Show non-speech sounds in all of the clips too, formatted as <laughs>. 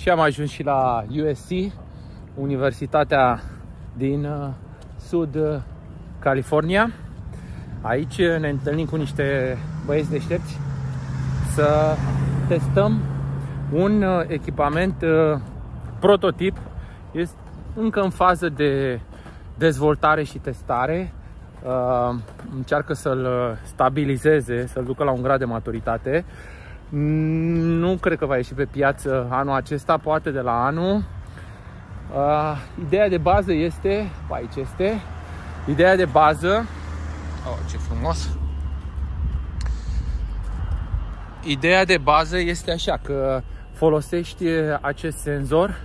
Și am ajuns și la USC, Universitatea din uh, Sud uh, California. Aici ne întâlnim cu niște băieți deștepți să testăm un uh, echipament prototip. Este încă în fază de dezvoltare și testare. Încearcă să-l stabilizeze, să-l ducă la un grad de maturitate. Nu cred că va ieși pe piață anul acesta, poate de la anul. Uh, ideea de bază este, aici este, ideea de bază, oh, ce frumos, ideea de bază este așa că folosești acest senzor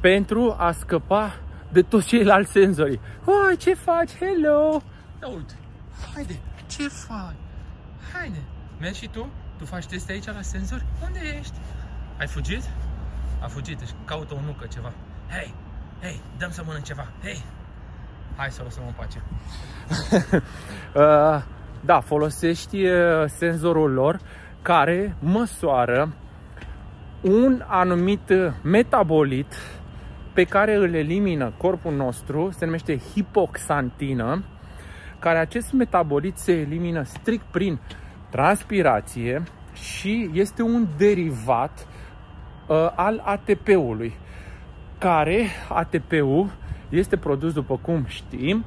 pentru a scăpa de toți ceilalți senzori. Oh, ce faci? Hello! Uite, haide, ce faci? Haide, mergi și tu? Tu faci teste aici la senzori? Unde ești? Ai fugit? A fugit, deci caută o nucă, ceva. Hei, hei, dăm să mănânc ceva. Hei, hai să lăsăm în pace. <laughs> uh, da, folosești uh, senzorul lor care măsoară un anumit metabolit pe care îl elimină corpul nostru, se numește hipoxantină, care acest metabolit se elimină strict prin transpirație și este un derivat uh, al ATP-ului, care ATP-ul este produs, după cum știm,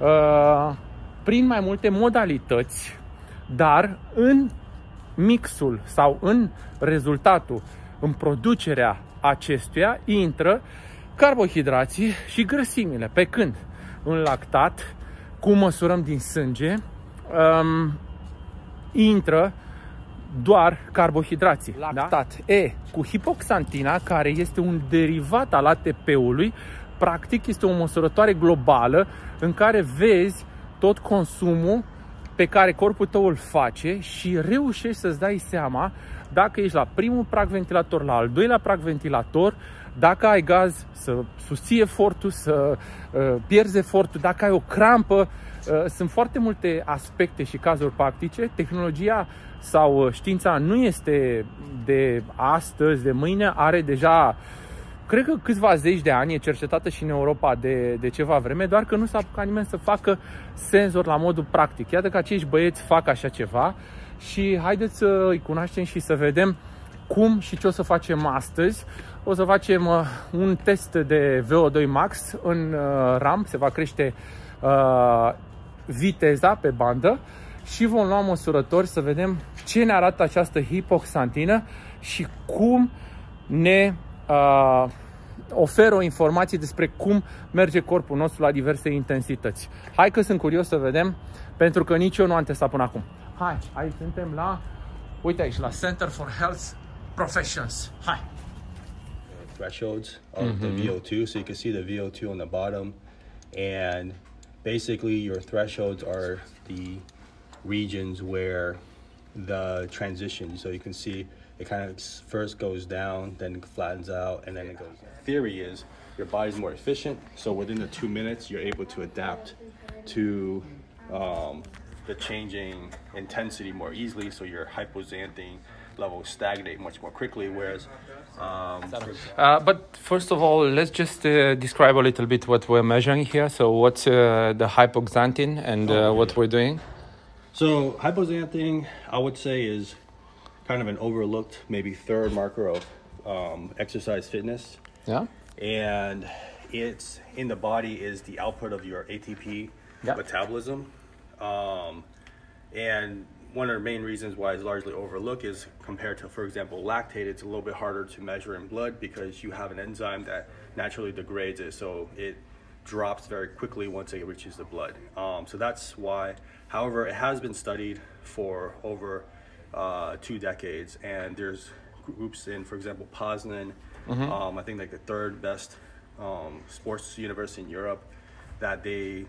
uh, prin mai multe modalități, dar în mixul sau în rezultatul, în producerea acestuia, intră carbohidrații și grăsimile. Pe când în lactat, cum măsurăm din sânge, um, intră doar carbohidrații. Da? Lactat. Da? E, cu hipoxantina, care este un derivat al ATP-ului, practic este o măsurătoare globală în care vezi tot consumul pe care corpul tău îl face și reușești să-ți dai seama dacă ești la primul prag ventilator, la al doilea prag ventilator, dacă ai gaz, să susții efortul, să uh, pierzi efortul, dacă ai o crampă, Uh, sunt foarte multe aspecte și cazuri practice. Tehnologia sau uh, știința nu este de astăzi, de mâine, are deja cred că câțiva zeci de ani, e cercetată și în Europa de, de ceva vreme, doar că nu s-a apucat nimeni să facă senzor la modul practic. Iată că acești băieți fac așa ceva și haideți să îi cunoaștem și să vedem cum și ce o să facem astăzi. O să facem uh, un test de VO2 max în RAM, se va crește viteza pe bandă și vom lua măsurători să vedem ce ne arată această hipoxantină și cum ne uh, oferă o informație despre cum merge corpul nostru la diverse intensități. Hai că sunt curios să vedem, pentru că nici eu nu am testat până acum. Hai, aici suntem la, uite aici, la Center for Health Professions. Hai! Thresholds of mm-hmm. the VO2, so you can see the VO2 on the bottom and basically your thresholds are the regions where the transition. So you can see it kind of first goes down then flattens out and then it goes theory is your body's more efficient so within the two minutes you're able to adapt to um, the changing intensity more easily so your hypoxanthine levels stagnate much more quickly whereas um, uh, but first of all, let's just uh, describe a little bit what we're measuring here. So, what's uh, the hypoxanthine and uh, what we're doing? So, hypoxanthine, I would say, is kind of an overlooked, maybe third marker of um, exercise fitness. Yeah. And it's in the body is the output of your ATP yep. metabolism. Um, and one of the main reasons why it's largely overlooked is compared to, for example, lactate, it's a little bit harder to measure in blood because you have an enzyme that naturally degrades it, so it drops very quickly once it reaches the blood. Um, so that's why, however, it has been studied for over uh, two decades, and there's groups in, for example, Poznan, mm-hmm. um, I think like the third best um, sports university in Europe, that they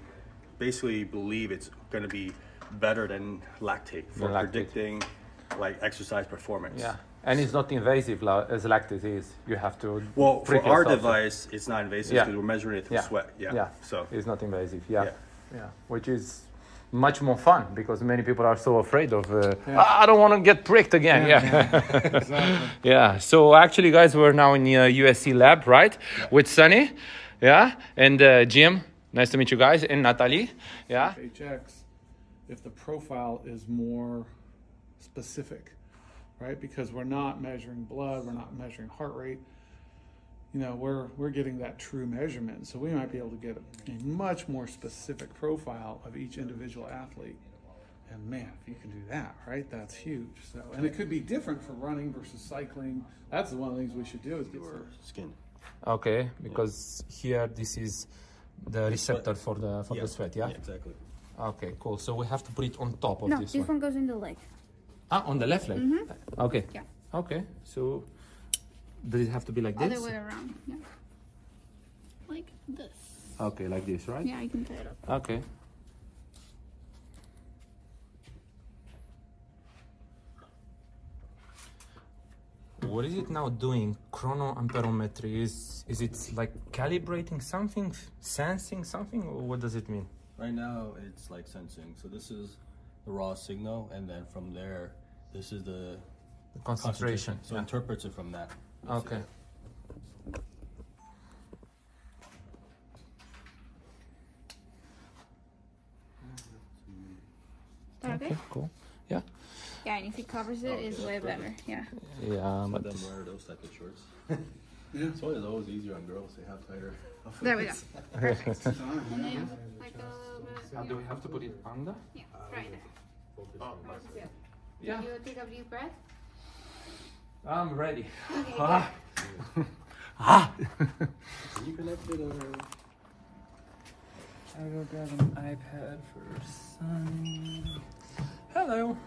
basically believe it's going to be better than lactate for lactate. predicting like exercise performance. Yeah. And it's not invasive as lactate is. You have to. Well, for our device, it's not invasive because yeah. we're measuring it through yeah. sweat. Yeah. Yeah. So it's not invasive. Yeah. yeah. yeah. Which is much more fun because many people are so afraid of. Uh, "Ah, I don't want to get pricked again. Yeah. <laughs> Exactly. Yeah. So actually, guys, we're now in the uh, USC lab, right, with Sunny, yeah, and uh, Jim. Nice to meet you guys, and Natalie. Yeah. It checks if the profile is more specific, right? Because we're not measuring blood, we're not measuring heart rate. You know, we're we're getting that true measurement, so we might be able to get a, a much more specific profile of each individual athlete. And man, if you can do that, right, that's huge. So, and it could be different for running versus cycling. That's one of the things we should do is get Your some skin. Okay, because here this is the receptor for the for the sweat. Yeah. exactly. Okay, cool. So we have to put it on top of this. No, this this one. one goes in the leg. Ah, on the left leg. Mhm. Okay. Yeah. Okay. So does it have to be like this? Other way around. Yeah. Like this. Okay, like this, right? Yeah, I can tie it up. Okay. What is it now doing? Chronoamperometry is is it like calibrating something, sensing something, or what does it mean? Right now, it's like sensing. So this is the raw signal, and then from there, this is the The concentration. So yeah. interprets it from that. Okay. That okay? Cool. Yeah. Yeah, and if it covers it, it's way better. Yeah. Yeah, Let but them wear those type of shorts. Yeah. <laughs> So It's always always easier on girls. They have tighter. There we go. Perfect. <laughs> And then, like a little bit. do we have to put it under? Yeah, ah, right there. Oh, yeah. You take a deep breath. I'm ready. Okay. Ah. <laughs> ah. Can you connect it or? I will grab an iPad for Sunny. Hello.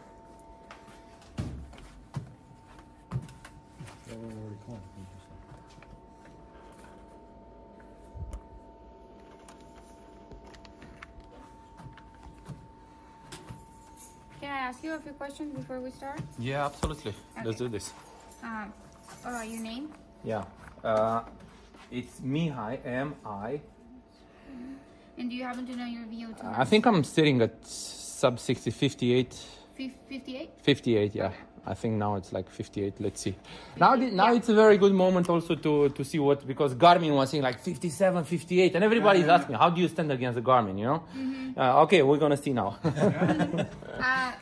Can I ask you a few questions before we start? Yeah, absolutely. Let's do this. Um, uh, your name? Yeah. Uh, it's Mihai, M I. And do you happen to know your VO2? I think I'm sitting at sub 60, 58. Fif- 58? 58, yeah. I think now it's like 58. Let's see. Now, the, now it's a very good moment also to, to see what, because Garmin was saying like 57, 58, and everybody's asking, how do you stand against the Garmin, you know? Uh, okay, we're gonna see now. <laughs> Uh,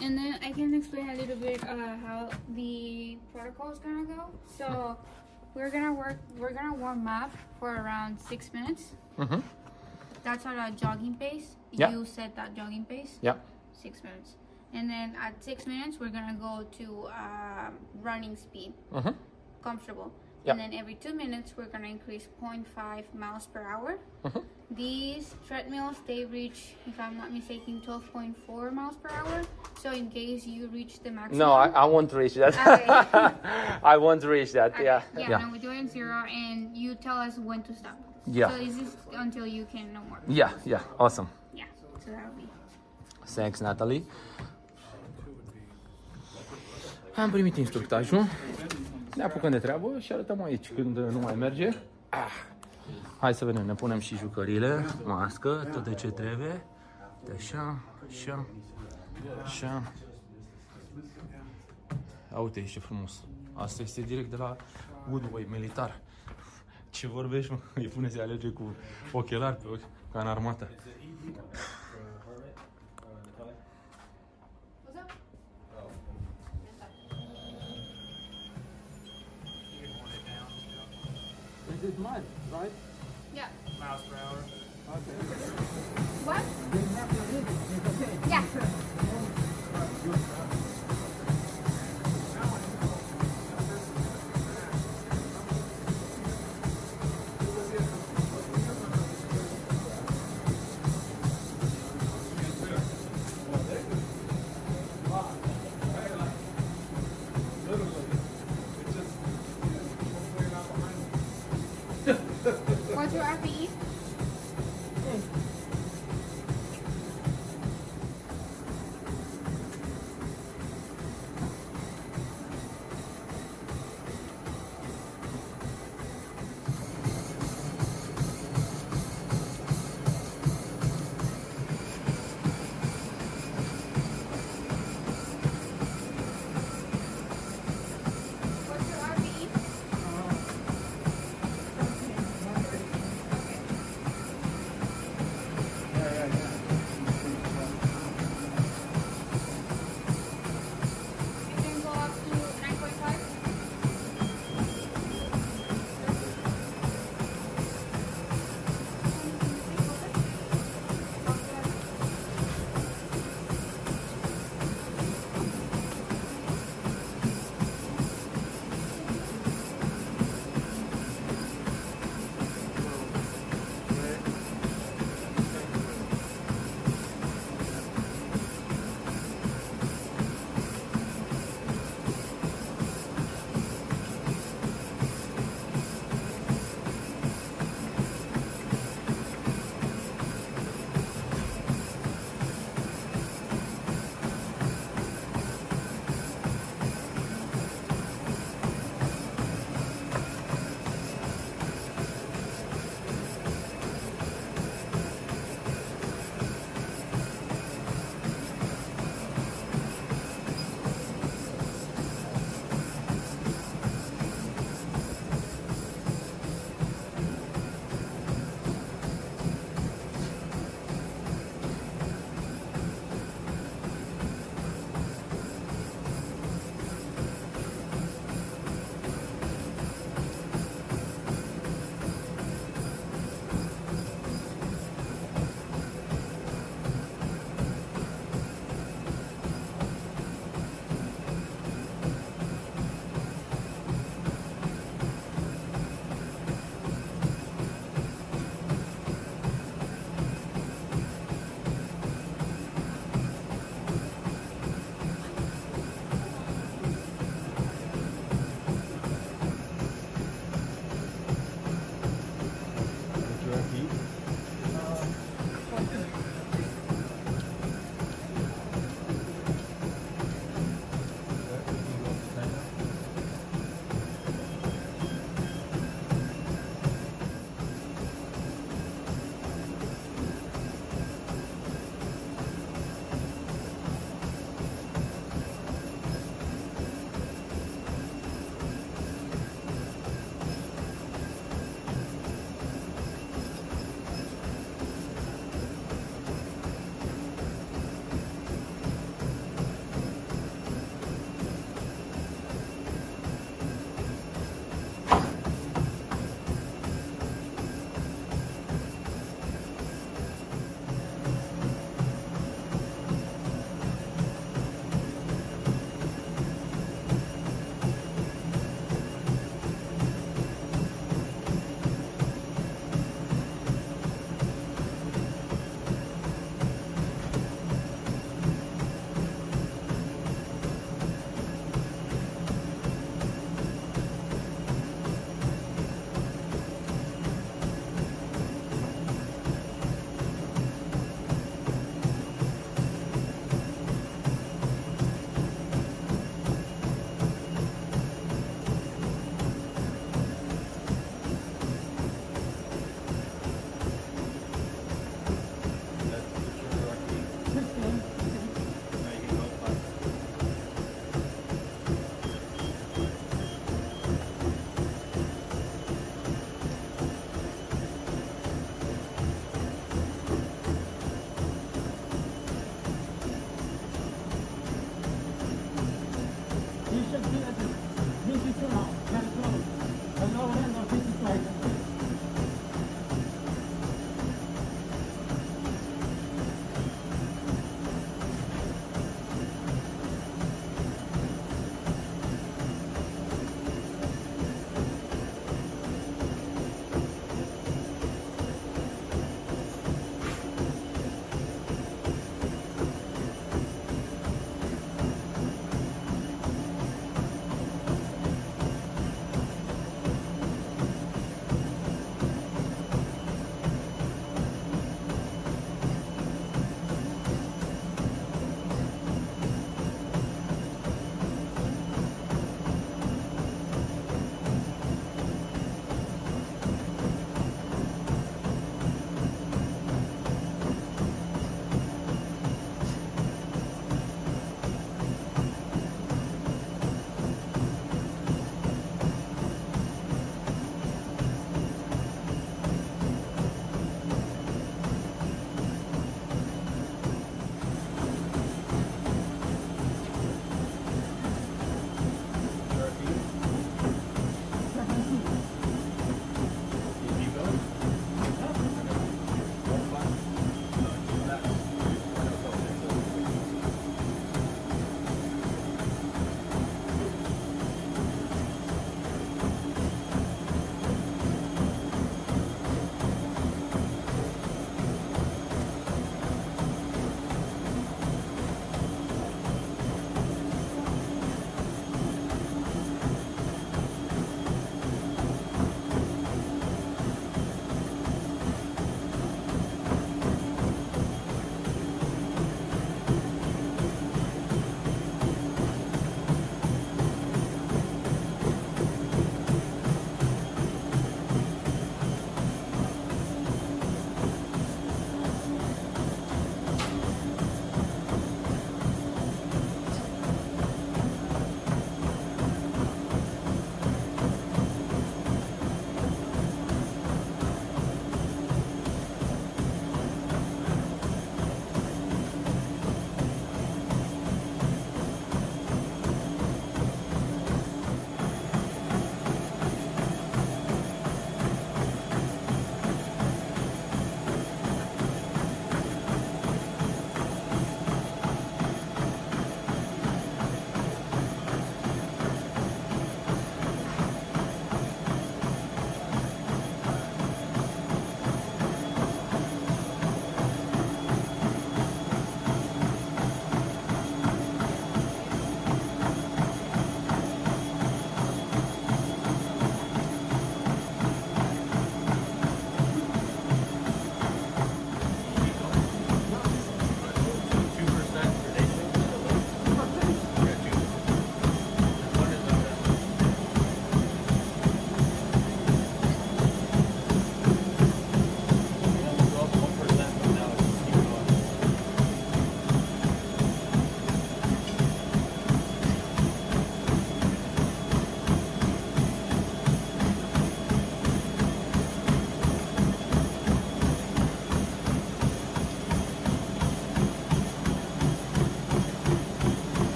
and then I can explain a little bit uh, how the protocol is gonna go. So we're gonna work. We're gonna warm up for around six minutes. Mhm. That's at a jogging pace. Yeah. You set that jogging pace. yeah. Six minutes, and then at six minutes we're gonna go to um, running speed, Mhm. comfortable. Yeah. And then every two minutes we're gonna increase 0.5 miles per hour. Mhm. These treadmills they reach, if I'm not mistaken, 12.4 miles per hour. So in case you reach the maximum. No, I, I won't reach that. Okay. <laughs> I won't reach that. Okay, Yeah. yeah. Yeah. No, we're doing zero, and you tell us when to stop. Yeah. So this is until you can no more. Yeah. Yeah. Awesome. Yeah. So that'll be. Thanks, Natalie. Am primit instructajul. Ne apucăm de treabă și arătăm aici când nu mai merge. Ah. Hai să vedem, ne punem și jucările, mască, tot de ce trebuie. De așa, așa, așa. A, uite, e ce frumos. Asta este direct de la Woodway militar. Ce vorbești, mă? Îi pune să alerge cu ochelari pe ochi, ca în armată. Is mine, right? Yeah. Miles per hour. What?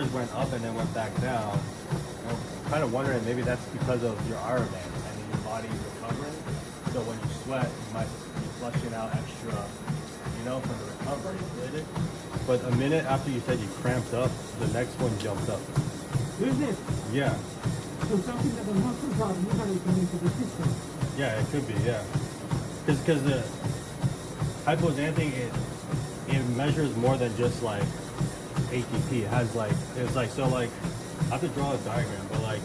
Went up and then went back down. I'm kind of wondering maybe that's because of your Ironman and then your body's recovering. So when you sweat, you might be flushing out extra, you know, from the recovery. Did it? But a minute after you said you cramped up, the next one jumped up. Is it? Yeah. So something that the muscles are coming to the system. Yeah, it could be. Yeah. Because the hypoxanthine it it measures more than just like ATP. It has like it's like so like I have to draw a diagram, but like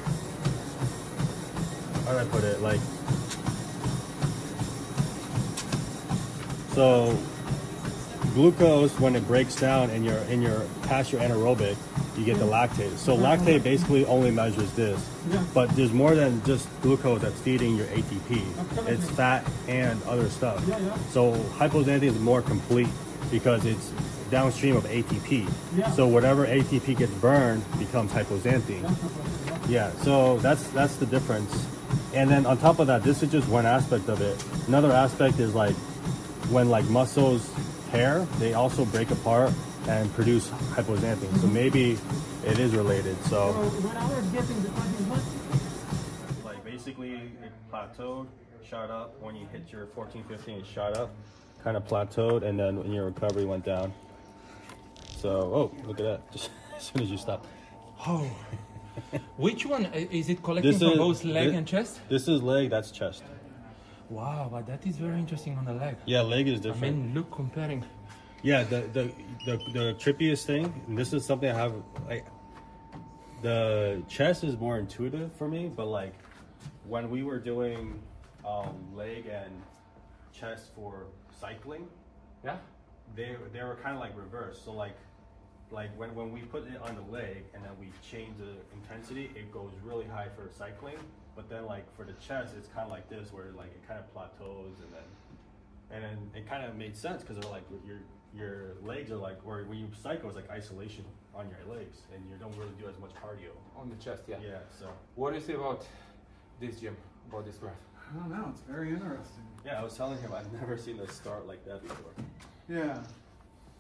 how do I put it? Like so glucose when it breaks down in your in your past your anaerobic, you get the mm. lactate. So mm-hmm. lactate basically only measures this. Yeah. But there's more than just glucose that's feeding your ATP. It's fat and other stuff. Yeah, yeah. So hypoxanthine is more complete because it's downstream of ATP. Yeah. So whatever ATP gets burned becomes hypoxanthine. That's the question. Yeah, so that's that's the difference. And then on top of that, this is just one aspect of it. Another aspect is like when like muscles tear, they also break apart and produce hypoxanthine. So maybe it is related. So So when I was getting the fucking what? like basically it plateaued, shot up. When you hit your 14, 15, it shot up, kind of plateaued, and then in your recovery went down. So oh, look at that! Just <laughs> as soon as you stop. Oh. Which one is it collecting This from is- both leg thi- and chest? This is leg. That's chest. Wow, but that is very interesting on the leg. Yeah, leg is different. I mean, look comparing. Yeah, the the the, the trippiest thing, and this is something I have like the chest is more intuitive for me, but like when we were doing um, leg and chest for cycling, Yeah. They they were kind of like reversed. So like like when, when we put it on the leg and then we change the intensity, it goes really high for cycling. But then like for the chest, it's kind of like this where like it kind of plateaus and then and then it kind of made sense because they're like your your legs are like or when you cycle it's like isolation on your legs and you don't really do as much cardio. On the chest, yeah. Yeah. So What do you say about this Jim, about this graph? I don't know. It's very interesting. yeah, I was telling him I've never seen a start like that before. Yeah.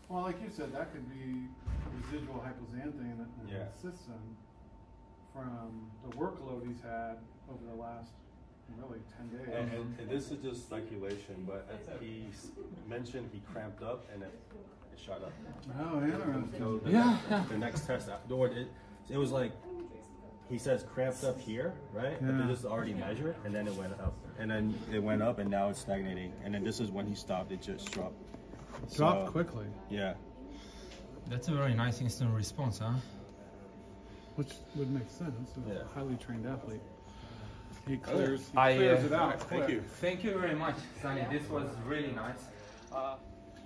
Well, like you said, that could be residual hypoxanthine in, in Yeah. the system from the workload he's had over the last really ten days. And, and, and this is just speculation, but he s- mentioned he cramped up and it, it shot up. oh, interesting. So the, Yeah, next, yeah. the next test, after it, it was like he says cramped up here, right? But Yeah. this is already measured, and then it went up, and then it went up, and now it's stagnating, and then this is when he stopped. It just dropped. Dropped So, quickly, Yeah. That's a very nice instant response, huh? which would make sense. To a Yeah. highly trained athlete. He clears, he I, clears uh, it out. Thank you. Thank you very much, Sunny. This was really nice.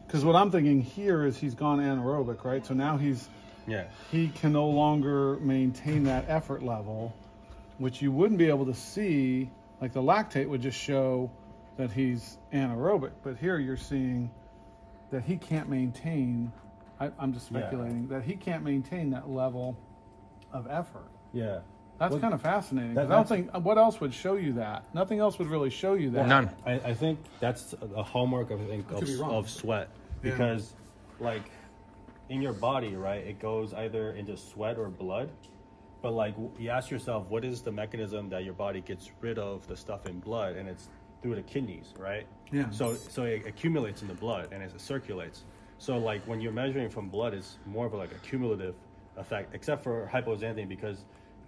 Because what I'm thinking here is he's gone anaerobic, right? So now he's Yeah. he can no longer maintain that effort level, which you wouldn't be able to see. Like the lactate would just show that he's anaerobic, but here you're seeing that he can't maintain. I, I'm just Yeah. speculating that he can't maintain that level of effort. Yeah. That's Well, kind of fascinating. that- I don't think what else would show you that. Nothing else would really show you that. None. I, I think that's a hallmark of I think of, of sweat Yeah. because like in your body right it goes either into sweat or blood but like you ask yourself what is the mechanism that your body gets rid of the stuff in blood and it's through the kidneys right Yeah. so so it accumulates in the blood and as it circulates so like when you're measuring from blood it's more of a, like a cumulative effect except for hypoxanthine because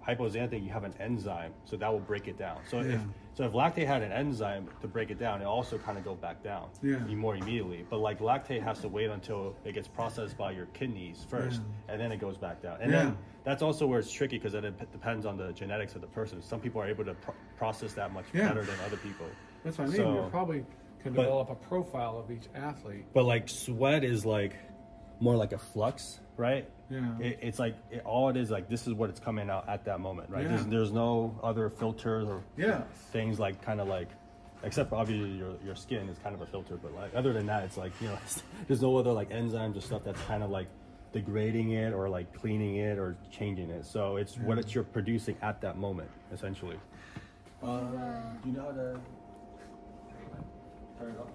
hypoxanthine you have an enzyme so that will break it down so if so if lactate had an enzyme to break it down, it also kind of go back down Yeah. more immediately. But like lactate has to wait until it gets processed by your kidneys first, and then it goes back down. And Yeah. then that's also where it's tricky because it depends on the genetics of the person. Some people are able to pro- process that much Yeah. better than other people. That's what I mean. So- you probably can but- develop a profile of each athlete. But like sweat is like more like a flux, right? Yeah. It, it's like it, all it is like this is what it's coming out at that moment, right? Yeah. There's, there's no other filters or yeah. things like kind of like except obviously your, your skin is kind of a filter but like other than that it's like you know <laughs> there's no other like enzymes or stuff that's kind of like degrading it or like cleaning it or changing it so it's what it's you're producing at that moment essentially uh, do you know how to turn it off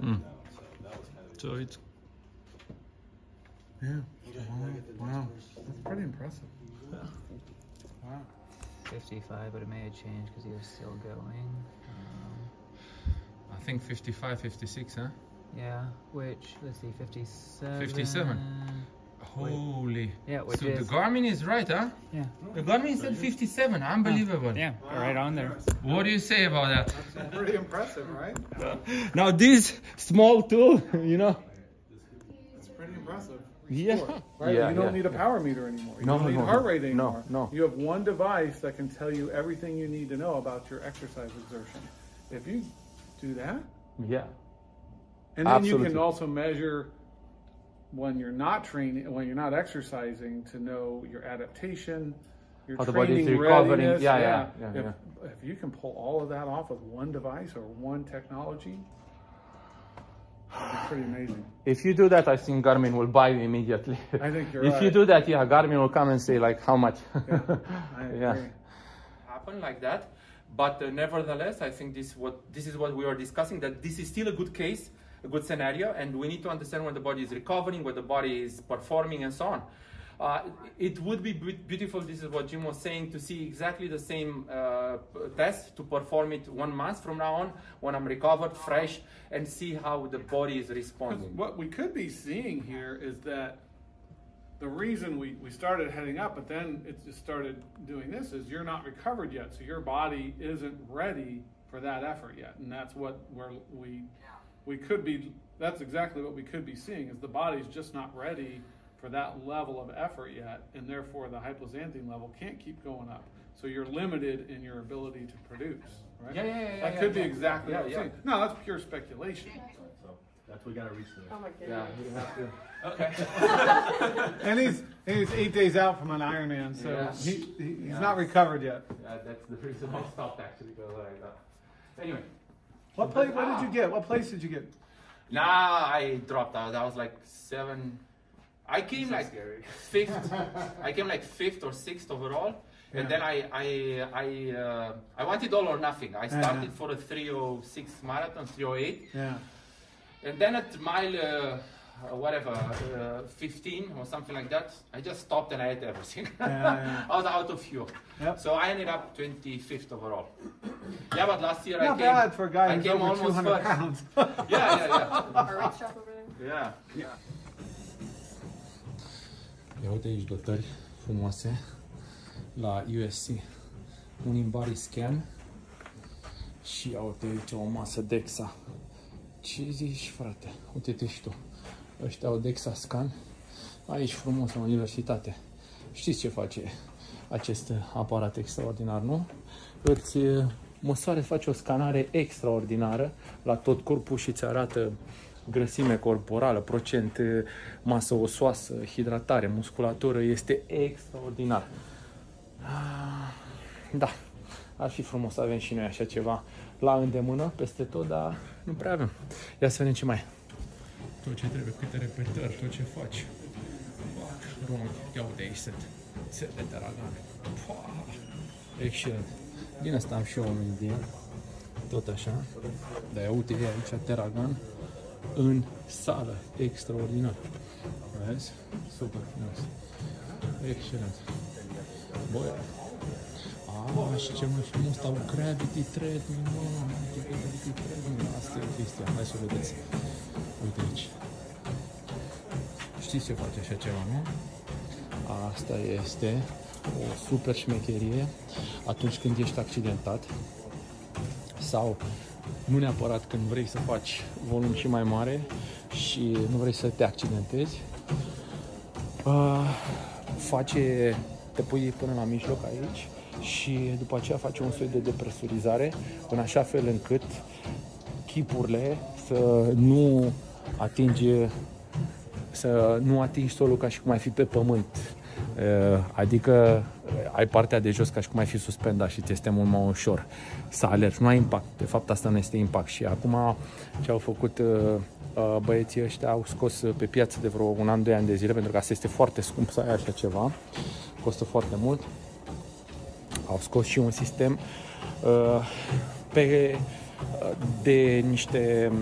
the so that was kind of So it's Yeah. Wow. wow. That's pretty impressive. Yeah. Wow. 55, but it may have changed because he was still going. Um, I think 55, 56, huh? yeah, which, let's see, 57. 57. Holy. Yeah, which so is- the Garmin is right, huh? Yeah. The Garmin said 57. Unbelievable. Yeah, right on there. What do you say about that? That's pretty impressive, right? Now this small tool, you know. It's pretty impressive. Yeah. Right? Yeah, you don't yeah. need a power meter anymore. You No, don't no, need no, heart no. rate anymore. no. You have one device that can tell you everything you need to know about your exercise exertion. If you do that, Yeah. and then you can also measure when you're not training, when you're not exercising, to know your adaptation, your How the body training recovering. readiness. Yeah, yeah, yeah, if, yeah. if you can pull all of that off with one device or one technology, it's pretty amazing. If you do that, I think Garmin will buy you immediately. I think you're if you do that, yeah, Garmin will come and say like how much. I <laughs> Yeah. happen like that. But uh, nevertheless, I think this what this is what we are discussing. That this is still a good case, a good scenario, and we need to understand when the body is recovering, when the body is performing, and so on. Uh, it would be beautiful. This is what Jim was saying to see exactly the same uh, test to perform it one month from now on when I'm recovered, fresh, and see how the body is responding. what we could be seeing here is that the reason we, we started heading up, but then it just started doing this is you're not recovered yet. So your body isn't ready for that effort yet. And that's what we're, we, we could be, that's exactly what we could be seeing is the body's just not ready for that level of effort yet. And therefore the hypoxanthine level can't keep going up. So you're limited in your ability to produce, right? Yeah, yeah, yeah, yeah, That could yeah, be exactly Yeah, what yeah. saying. No, that's pure speculation. So that's what we gotta reach there. Oh my goodness. Yeah, you have to. Okay. <laughs> and he's he's eight days out from an Ironman, so Yeah. he, he he's Yeah. not recovered yet. Yeah, that's the reason I stopped actually because like that. Uh, anyway. What place? What did you get? What place did you get? Nah, I dropped out. That was like seven. I came like fifth. <laughs> I came like fifth or sixth overall, and then I I I uh, I wanted all or nothing. I Yeah. started for a 306 marathon, 308, Yeah. and then at mile uh, uh, whatever uh, 15 or something like that, I just stopped and I ate everything. yeah. <laughs> I was out of fuel. Yep. So I ended up 25th overall. Yeah, but last year I Not came. bad for a guy I who's came over almost 200 first. pounds. <laughs> Yeah, yeah, yeah. Our rate shop over there. Yeah. Ia uite aici dotări frumoase la USC. Un in-body scan și ia uite aici o masă DEXA. Ce zici, frate? Uite-te și tu. Ăștia au DEXA scan. Aici frumos la universitate. Știți ce face acest aparat extraordinar, nu? Îți uh, măsoare, face o scanare extraordinară la tot corpul și îți arată grăsime corporală, procent uh, masă osoasă, hidratare, musculatură. Este extraordinar. Ah, Da, ar fi frumos să avem și noi așa ceva la îndemână, peste tot, dar nu prea avem. Ia să vedem ce mai e. Tot ce trebuie, câte repetări, tot ce faci. Fac, rung, ia uite aici sunt țele de ragane. Pua, Excelent. Din asta am și eu unul din el. Tot așa. Dar ia uite e aici Teragan în sală. Extraordinar. Vezi? Super frumos. Excelent. Băi, a, și ce mai frumos stau Gravity Treadmill, mă, uite Gravity Treadmill, asta e chestia, hai să vedeți. Uite aici. Știți ce face așa ceva, nu? Asta este o super șmecherie atunci când ești accidentat sau nu neapărat când vrei să faci volum și mai mare și nu vrei să te accidentezi. Uh, face, te pui până la mijloc aici și după aceea face un soi de depresurizare în așa fel încât chipurile să nu atinge să nu atingi solul ca și cum ai fi pe pământ. Uh, Adică uh, ai partea de jos ca și cum ai fi suspendat și ți este mult mai ușor să alergi. Nu ai impact. De fapt, asta nu este impact. Și acum ce au făcut uh, uh, băieții ăștia au scos uh, pe piață de vreo un an, doi ani de zile, pentru că asta este foarte scump să ai așa ceva. Costă foarte mult. Au scos și un sistem uh, pe, uh, de niște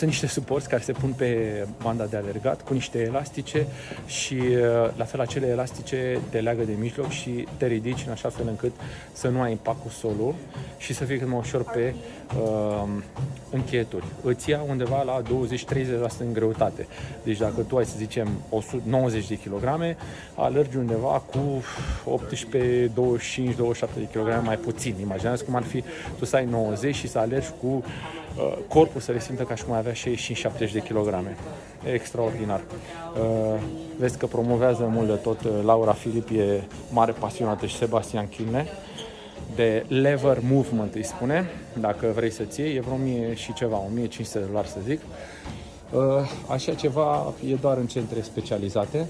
sunt niște suporți care se pun pe banda de alergat cu niște elastice și uh, la fel acele elastice te leagă de mijloc și te ridici în așa fel încât să nu ai impact cu solul și să fie cât mai ușor pe uh, încheieturi. Îți ia undeva la 20-30% în greutate. Deci dacă tu ai să zicem 190 de kg, alergi undeva cu 18, 25, 27 de kg mai puțin. Imaginează cum ar fi tu să ai 90 și să alergi cu uh, corpul să le simtă ca și cum ai avea 65-70 de kg. E extraordinar. Uh, vezi că promovează mult de tot. Uh, Laura Filip e mare pasionată și Sebastian Chilne de lever movement îi spune, dacă vrei să-ți iei, e vreo 1000 și ceva, 1500 de dolari să zic. Așa ceva e doar în centre specializate.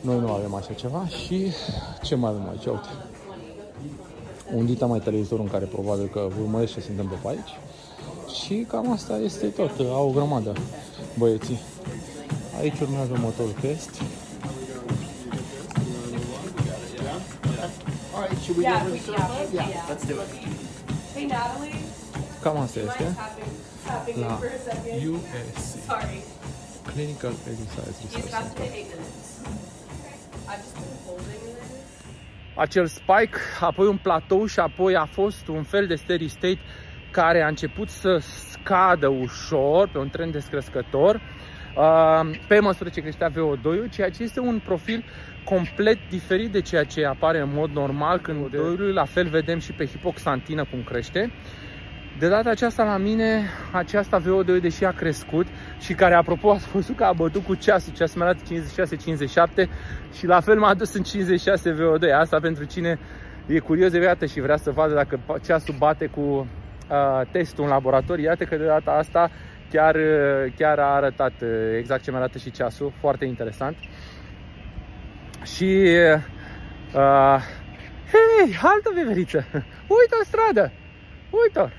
Noi nu avem așa ceva și ce mai avem aici? Uite. Un dita mai televizorul în care probabil că vă urmărește ce se întâmplă pe aici. Și cam asta este tot. Au o grămadă băieții. Aici urmează motorul test. Cam asta este. La USC. Clinical Exercise Research Center. Acel spike, apoi un platou și apoi a fost un fel de steady state care a început să scadă ușor pe un trend descrescător uh, pe măsură ce creștea VO2-ul, ceea ce este un profil complet diferit de ceea ce apare în mod normal când VO2-ul, la fel vedem și pe hipoxantină cum crește. De data aceasta la mine, aceasta VO2, deși a crescut și care, apropo, a spus că a bătut cu ceasul, ceasul mi arată 56-57 și la fel m-a dus în 56 VO2. Asta pentru cine e curios de viață și vrea să vadă dacă ceasul bate cu uh, testul în laborator. Iată că de data asta chiar, chiar a arătat exact ce mi arată și ceasul, foarte interesant. Și, uh, hei, altă veveriță, <laughs> uite o stradă! Uite!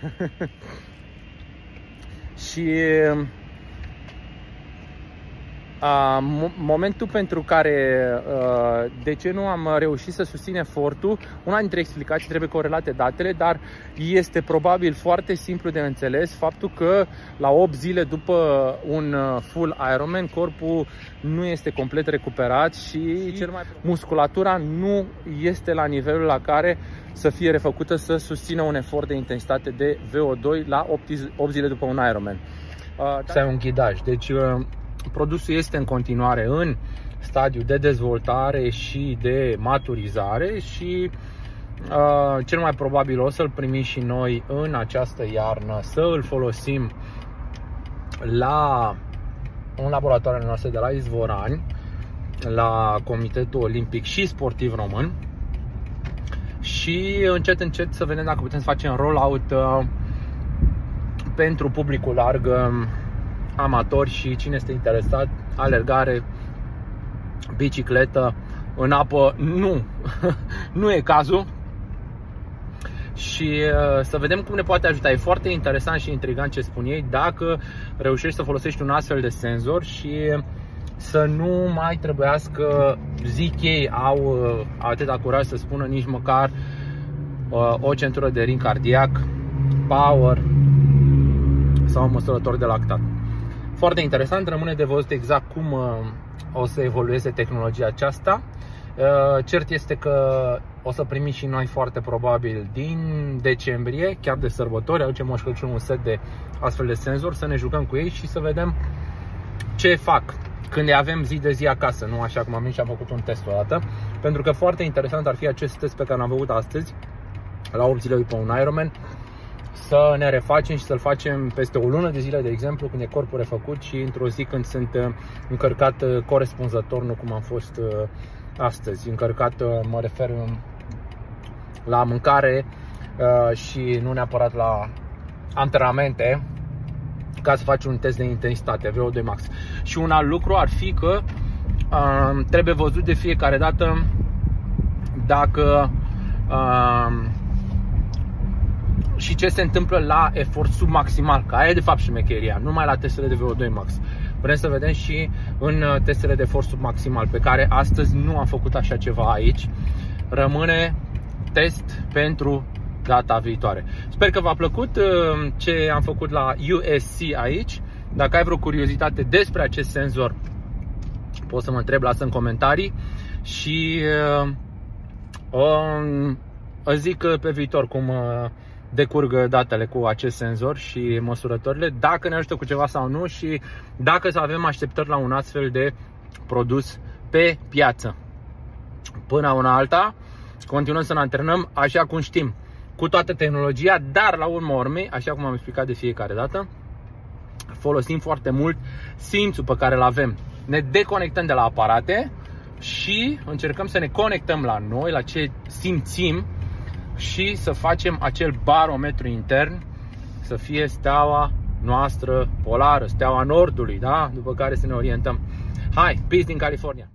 <laughs> și a, momentul pentru care a, de ce nu am reușit să susțin efortul, una dintre explicații trebuie corelate datele, dar este probabil foarte simplu de înțeles faptul că la 8 zile după un full Ironman corpul nu este complet recuperat și cel mai musculatura nu este la nivelul la care să fie refăcută să susțină un efort de intensitate de VO2 la 8 zile după un Ironman. Uh, să ai un ghidaj. Deci uh, produsul este în continuare în stadiu de dezvoltare și de maturizare și uh, cel mai probabil o să-l primim și noi în această iarnă, să îl folosim la în laboratoarele noastre de la Izvorani, la Comitetul Olimpic și Sportiv Român. Și încet încet să vedem dacă putem să facem rollout uh, pentru publicul larg, um, amatori și cine este interesat, alergare, bicicletă, în apă, nu, <laughs> nu e cazul. Și uh, să vedem cum ne poate ajuta. E foarte interesant și intrigant ce spun ei dacă reușești să folosești un astfel de senzor și să nu mai trebuiască, zic ei, au uh, atâta curaj să spună nici măcar uh, o centură de ring cardiac, power sau un măsurător de lactat. Foarte interesant, rămâne de văzut exact cum uh, o să evolueze tehnologia aceasta. Cert este că o să primim și noi foarte probabil din decembrie, chiar de sărbători, aducem Moș Crăciun un set de astfel de senzori, să ne jucăm cu ei și să vedem ce fac când le avem zi de zi acasă, nu așa cum am venit și am făcut un test o dată. Pentru că foarte interesant ar fi acest test pe care l-am făcut astăzi, la 8 zile după un Ironman, să ne refacem și să-l facem peste o lună de zile, de exemplu, când e corpul refăcut și într-o zi când sunt uh, încărcat uh, corespunzător, nu cum am fost uh, astăzi. Încărcat, mă refer um, la mâncare și nu neapărat la antrenamente, ca să faci un test de intensitate, VO2 max. Și un alt lucru ar fi că uh, trebuie văzut de fiecare dată dacă uh, și ce se întâmplă la efort submaximal, că aia e de fapt și șmecheria, numai la testele de VO2 max. Vrem să vedem și în uh, testele de efort submaximal, pe care astăzi nu am făcut așa ceva aici. Rămâne test pentru data viitoare. Sper că v-a plăcut uh, ce am făcut la USC aici. Dacă ai vreo curiozitate despre acest senzor, poți să mă întreb, lasă în comentarii și uh, o zic pe viitor cum uh, decurg datele cu acest senzor și măsurătorile, dacă ne ajută cu ceva sau nu și dacă să avem așteptări la un astfel de produs pe piață. Până una alta, continuăm să ne antrenăm așa cum știm, cu toată tehnologia, dar la urmă urmei, așa cum am explicat de fiecare dată, folosim foarte mult simțul pe care îl avem. Ne deconectăm de la aparate și încercăm să ne conectăm la noi, la ce simțim și să facem acel barometru intern să fie steaua noastră polară, steaua nordului, da? După care să ne orientăm. Hai, peace din California!